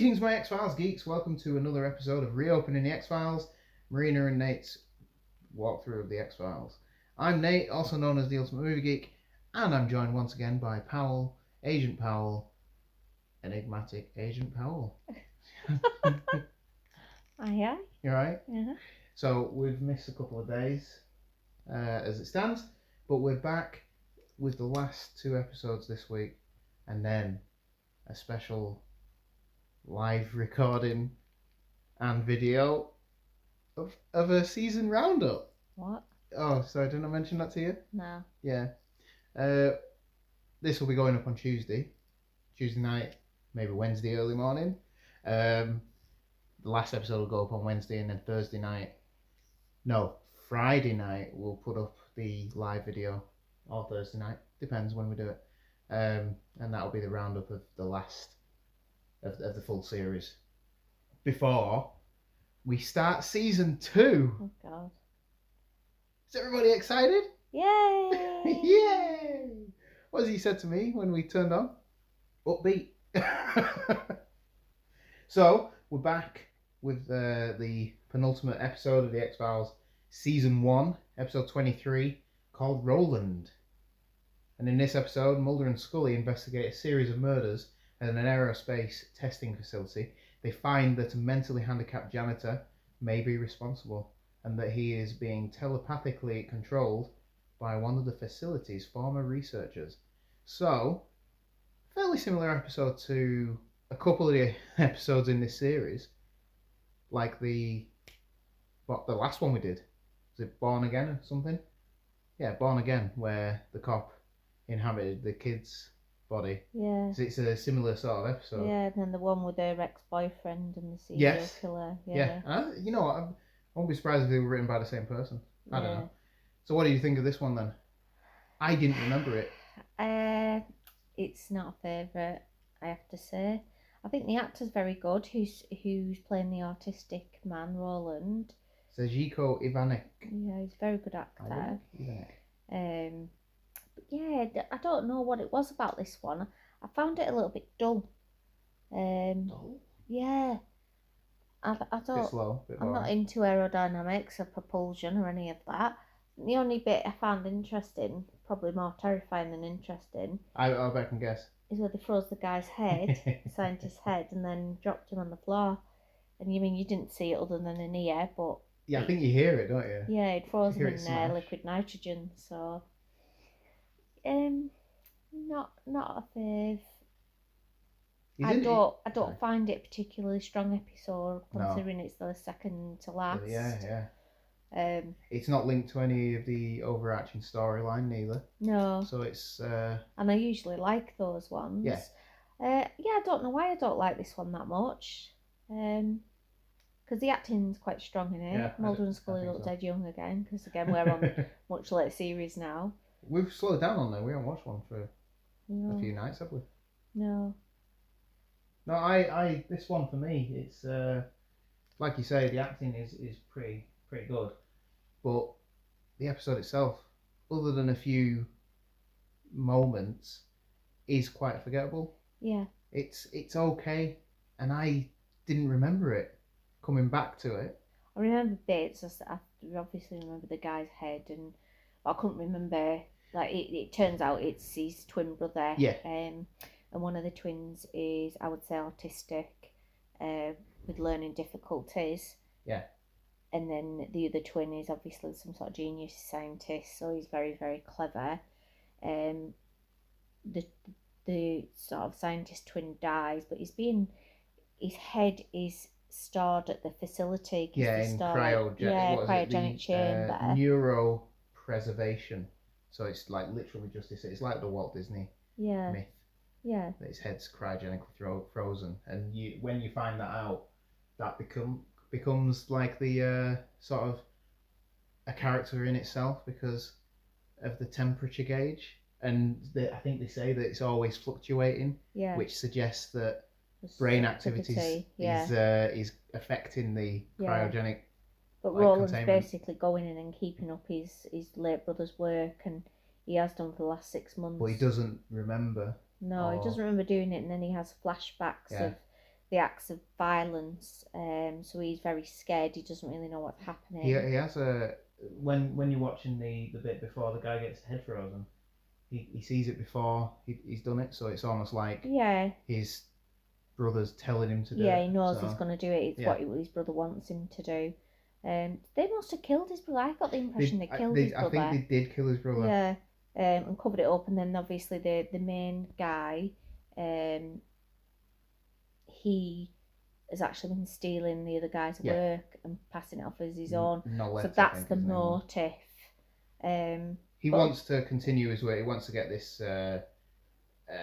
Greetings, my X Files geeks. Welcome to another episode of Reopening the X Files, Marina and Nate's walkthrough of the X Files. I'm Nate, also known as the Ultimate Movie Geek, and I'm joined once again by Powell, Agent Powell, enigmatic Agent Powell. Aye, aye. You alright? Yeah. So we've missed a couple of days uh, as it stands, but we're back with the last two episodes this week, and then a special live recording and video of, of a season roundup. What? Oh, sorry, didn't I mention that to you? No. Yeah. Uh, this will be going up on Tuesday, Tuesday night, maybe Wednesday early morning. Um, the last episode will go up on Wednesday, and then Thursday night, no, Friday night, we'll put up the live video, or Thursday night, depends when we do it. Um, and that'll be the roundup of the last of, of the full series. Before we start season two. Oh God. Is everybody excited? Yay! Yay! What has he said to me when we turned on? Upbeat. so, we're back with uh, the penultimate episode of The X Files, Season 1, Episode 23, called Roland. And in this episode, Mulder and Scully investigate a series of murders at an aerospace testing facility. They find that a mentally handicapped janitor may be responsible and that he is being telepathically controlled by one of the facility's former researchers. So, fairly similar episode to a couple of the episodes in this series, like the what the last one we did. Was it Born Again or something? Yeah, Born Again, where the cop inhabited the kid's body. Yeah. So it's a similar sort of episode. Yeah, and then the one with her ex-boyfriend and the serial Yes. killer. Yeah, Yeah. and I, you know what? I'm- I won't be surprised if they were written by the same person. I don't know. So, what do you think of this one then? I didn't remember it. Uh, it's not a favourite, I have to say. I think the actor's very good. Who's who's playing the autistic man, Roland? Sajiko Ivanek. Yeah, he's a very good actor. Ivanek? Um, yeah, I don't know what it was about this one. I found it a little bit dull. Um, Dull? yeah, I, I don't. slow. Bit I'm not into aerodynamics or propulsion or any of that. The only bit I found interesting, probably more terrifying than interesting, I, I bet I can guess. is where they froze the guy's head, scientist's head, and then dropped him on the floor. And you mean you didn't see it other than an ear, but Yeah, I think you hear it, don't you? yeah, it froze Hear him in uh, liquid nitrogen. So, um, not not a fave. I in- don't I don't Sorry. find it a particularly strong episode No. considering it's the second to last. Yeah, yeah. Um, It's not linked to any of the overarching storyline neither. no. So it's uh, and I usually like those ones. Yeah. Uh, yeah, I don't know why I don't like this one that much. Um, because the acting's quite strong in it. Yeah, I Mulder and I Scully think look so. dead young again. Because again, we're on much later series now. We've slowed down on there. We haven't watched one for No, a few nights, have we? no. No, I, I this one for me, it's uh, like you say, the acting is, is pretty pretty good, but the episode itself, other than a few moments, is quite forgettable. Yeah, It's it's okay, and I didn't remember it coming back to it. I I remember bits. I obviously remember the guy's head, and I couldn't remember. Like it, it turns out it's his twin brother. Yeah. Um, and one of the twins is, I would say, autistic, uh, with learning difficulties. Yeah. And then the other twin is obviously some sort of genius scientist, so he's very very clever. Um, the the sort of scientist twin dies, but he's being his head is stored at the facility. Yeah, in store, cryogen. yeah, it? cryogenic The, chamber. Uh, neuropreservation. So it's like literally just this. It's like the Walt Disney yeah, myth yeah, that his head's cryogenically thro- frozen, and you when you find that out, that become becomes like the uh, sort of a character in itself because of the temperature gauge, and the, I think they say that it's always fluctuating, yeah. which suggests that brain activity, activities yeah. is uh, is affecting the cryogenic. But like Roland's basically going in and keeping up his, his late brother's work, and he has done for the last six months. But he doesn't remember. No, or- he doesn't remember doing it, and then he has flashbacks Yeah. of the acts of violence. Um, so he's very scared. He doesn't really know what's happening. He, he has a when when you're watching the the bit before the guy gets head frozen, he, he sees it before he, he's done it, so it's almost like yeah, his brother's telling him to do yeah, it. he knows so- he's going to do it. It's yeah. what his brother wants him to do. Um, they must have killed his brother. I got the impression they, I- killed they- his brother. I think they did kill his brother. Yeah, um, and covered it up, and then obviously the the main guy, um, he has actually been stealing the other guy's Yeah. work and passing it off as his own. So that's think the motive. Um, He but- wants to continue his way. He wants to get this. Uh, uh,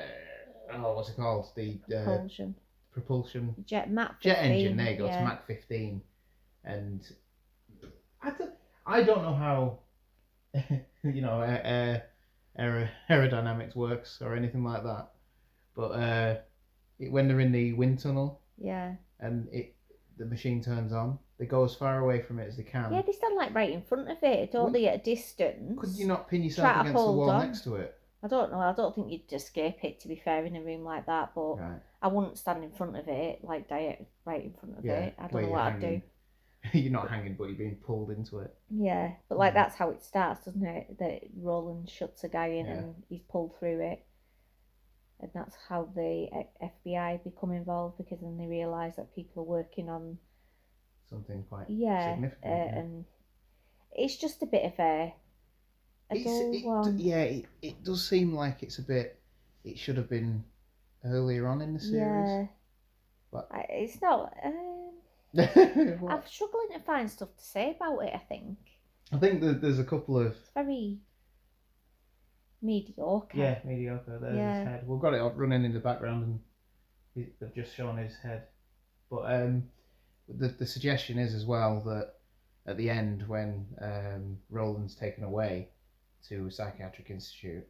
oh, what's it called? The uh, propulsion. propulsion Jet Mach jet engine. There you go. yeah. It's Mach 15, and I don't, I don't know how you know aer- aerodynamics works or anything like that. But uh, it, when they're in the wind tunnel Yeah, and it the machine turns on, they go as far away from it as they can. yeah, they stand like right in front of it, don't Would- they? At a distance. Could you not pin yourself Try to against the hold wall on. next to it? I don't know. I don't think you'd escape it. To be fair, in a room like that, but Right. I wouldn't stand in front of it, like direct right in front of Yeah. it. I don't where know you're what I'd do. hanging. you're not hanging, but you're being pulled into it. Yeah, but like Mm. that's how it starts, doesn't it? That Roland shuts a guy in Yeah. and he's pulled through it, and that's how the FBI become involved because then they realise that people are working on Something quite yeah, uh, significant. yeah. and it's just a bit of a a it one. yeah, it, it does seem like it's a bit. It should have been earlier on in the series. Yeah, But it's not. What? I'm struggling to find stuff to say about it. I think I think that there's a couple of it's very mediocre. yeah mediocre. There's Yeah. his head. We've got it running in the background, and he- they've just shown his head. But um, the the suggestion is as well that at the end when um, Roland's taken away to a psychiatric institute,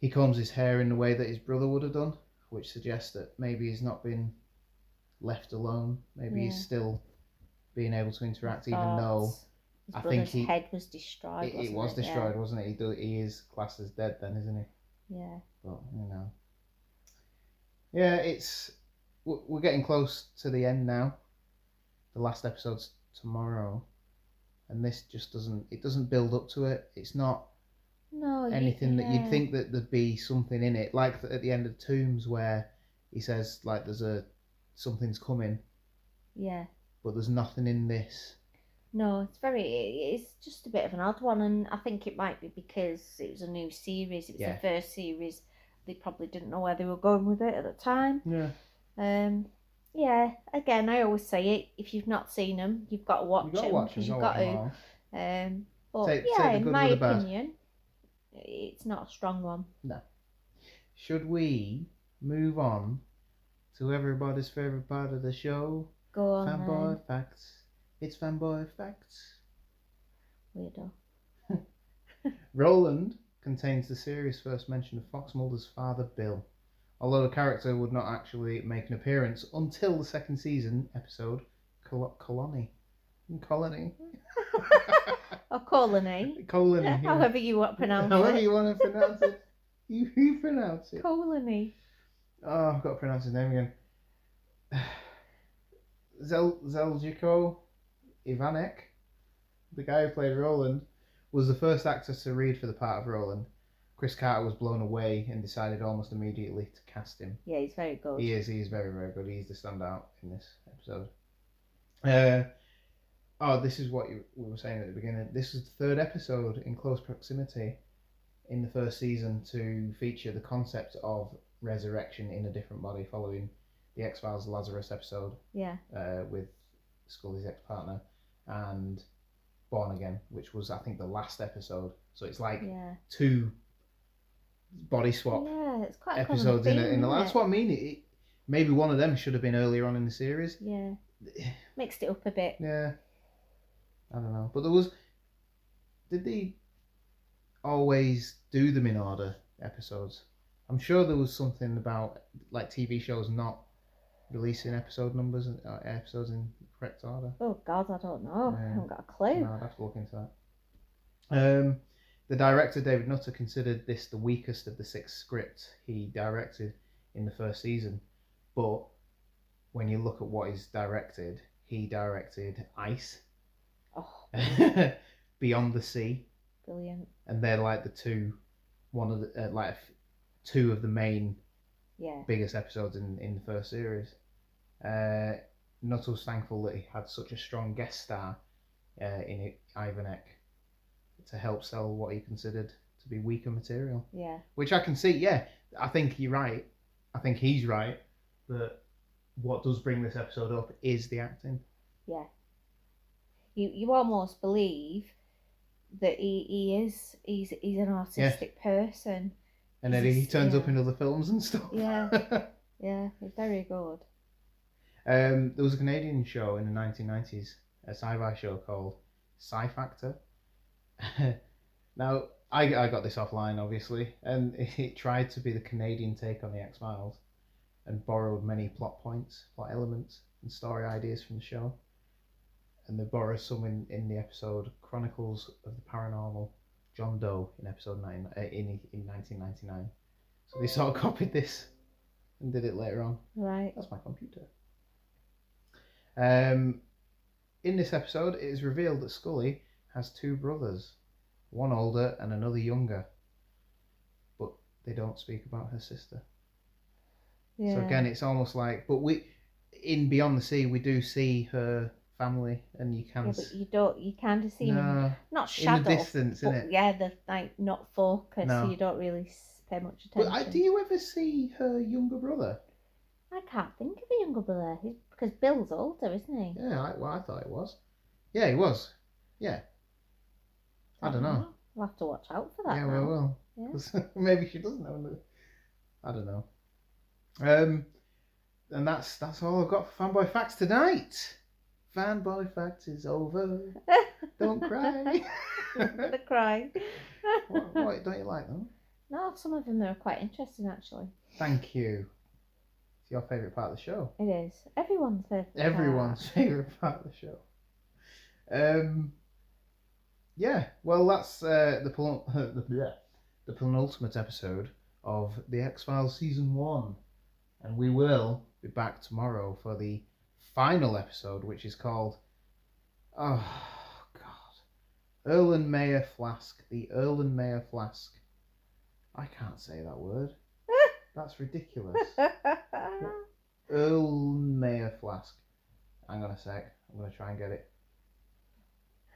he combs his hair in the way that his brother would have done, which suggests that maybe he's not been left alone. Maybe he's still being able to interact, even Thoughts. though his I think he- head was destroyed. it, it was Yeah. destroyed, wasn't it? He, do, he is classed as dead then, isn't he? Yeah. But you know, yeah, it's we're getting close to the end now. The last episode's tomorrow, and this just doesn't it doesn't build up to it. It's not No. you- anything that you'd think that there'd be something in it, like at the end of Tombs where he says like there's a something's coming, Yeah. but there's nothing in this. No, it's very. It's just a bit of an odd one, and I think it might be because it was a new series. It was Yeah. the first series. They probably didn't know where they were going with it at the time. Yeah, Um. Yeah. Again, I always say it. If you've not seen them, you've got to watch you got to them watch them. You you've got to. to. all. Um. But Take- yeah, take the in my the bad. opinion, it's not a strong one. No. Should we move on to everybody's favorite part of the show? Go on, Fanboy facts. It's fanboy facts. Weirdo. Roland contains the series' first mention of Fox Mulder's father, Bill, although the character would not actually make an appearance until the second season episode, Col- Colony. Hmm, colony. Or colony. Colony. yeah. However you want to pronounce However it. However you want to pronounce it. You, you pronounce it. Colony. Oh, I've got to pronounce his name again. Zel Zeljico. Ivanek, the guy who played Roland, was the first actor to read for the part of Roland. Chris Carter was blown away and decided almost immediately to cast him. Yeah, he's very good. He is. He is very, very good. He's the standout in this episode. Uh, oh, this is what you, we were saying at the beginning. This is the third episode in close proximity in the first season to feature the concept of resurrection in a different body, following the X Files Lazarus episode Yeah, uh, with Scully's ex partner and Born Again, which was I think the last episode. So it's like yeah, two body swap yeah. It's quite episodes in, a, in the that's what I mean. It, it, maybe one of them should have been earlier on in the series. Yeah, mixed it up a bit. Yeah, I don't know, but there was. Did they always do them in order episodes? I'm sure there was something about like TV shows not releasing episode numbers and uh, episodes in correct order. Oh God, I don't know. I haven't got a clue. No, I'd have to look into that. Um, the director David Nutter considered this the weakest of the six scripts he directed in the first season, but when you look at what he's directed, he directed Ice, Oh, Beyond the Sea, brilliant. and they're like the two, one of the uh, like two of the main Yeah, biggest episodes in in the first series. Uh, Nutter was thankful that he had such a strong guest star uh, in Ivanek, to help sell what he considered to be weaker material. yeah, Which I can see. Yeah, I think you're right. I think he's right that what does bring this episode up is the acting. yeah. You you almost believe that he, he is he's he's an artistic person. And then he turns up in other films and stuff. Yeah. Yeah, he's very good. Um, there was a Canadian show in the 1990s, a sci-fi show called PSI Factor. now, I, I got this offline, obviously, and it tried to be the Canadian take on the X Files, and borrowed many plot points, plot elements, and story ideas from the show. And they borrowed some in, in the episode Chronicles of the Paranormal, John Doe in episode nine uh, in in 1999. So they sort of copied this and did it later on. Right. That's my computer. Um, in this episode, it is revealed that Scully has two brothers, one older and another younger, but they don't speak about her sister. Yeah. So again, it's almost like, but we, in Beyond the Sea, we do see her family, and you can. Yeah, but you don't. You kind of see them no, not in the distance, but isn't it? yeah, they're like not focused, No. so you don't really pay much But attention. Do you ever see her younger brother? I can't think of a younger brother He's- because Bill's older, isn't he? Yeah, I, well, I thought it was. Yeah, he was. Yeah. I don't know. We'll have to watch out for that. Yeah, now. we will. Yeah. Maybe she doesn't know. I don't know. Um, and that's that's all I've got for fanboy facts tonight. Fanboy facts is over. Don't cry. I'm cry. what, what don't you like them? No, some of them are quite interesting actually. Thank you. It's your favourite part of the show. It is everyone's favourite. Everyone's favourite part of the show. Um. Yeah. Well, that's uh, the pen- the, yeah, the penultimate episode of the X Files season one, and we will be back tomorrow for the final episode, which is called oh god, Erlenmeyer Flask. The Erlenmeyer Flask. I can't say that word. That's ridiculous. Erlenmeyer Flask. Hang on a sec. I'm gonna try and get it.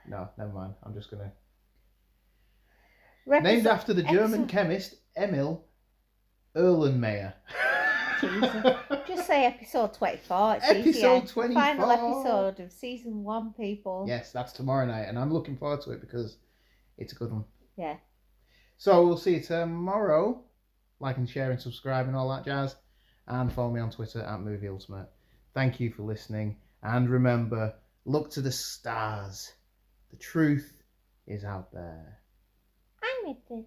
No, never mind. I'm just gonna. Named after the German Excellent. chemist Emil Erlenmeyer. Just say episode 24. It's Episode easier. 24. Final episode of season one, people. yes, that's tomorrow night, and I'm looking forward to it because it's a good one. Yeah. So we'll see you tomorrow. Like and share and subscribe and all that jazz. And follow me on Twitter at Movie Ultimate. Thank you for listening. And remember, look to the stars. The truth is out there. I'm with this.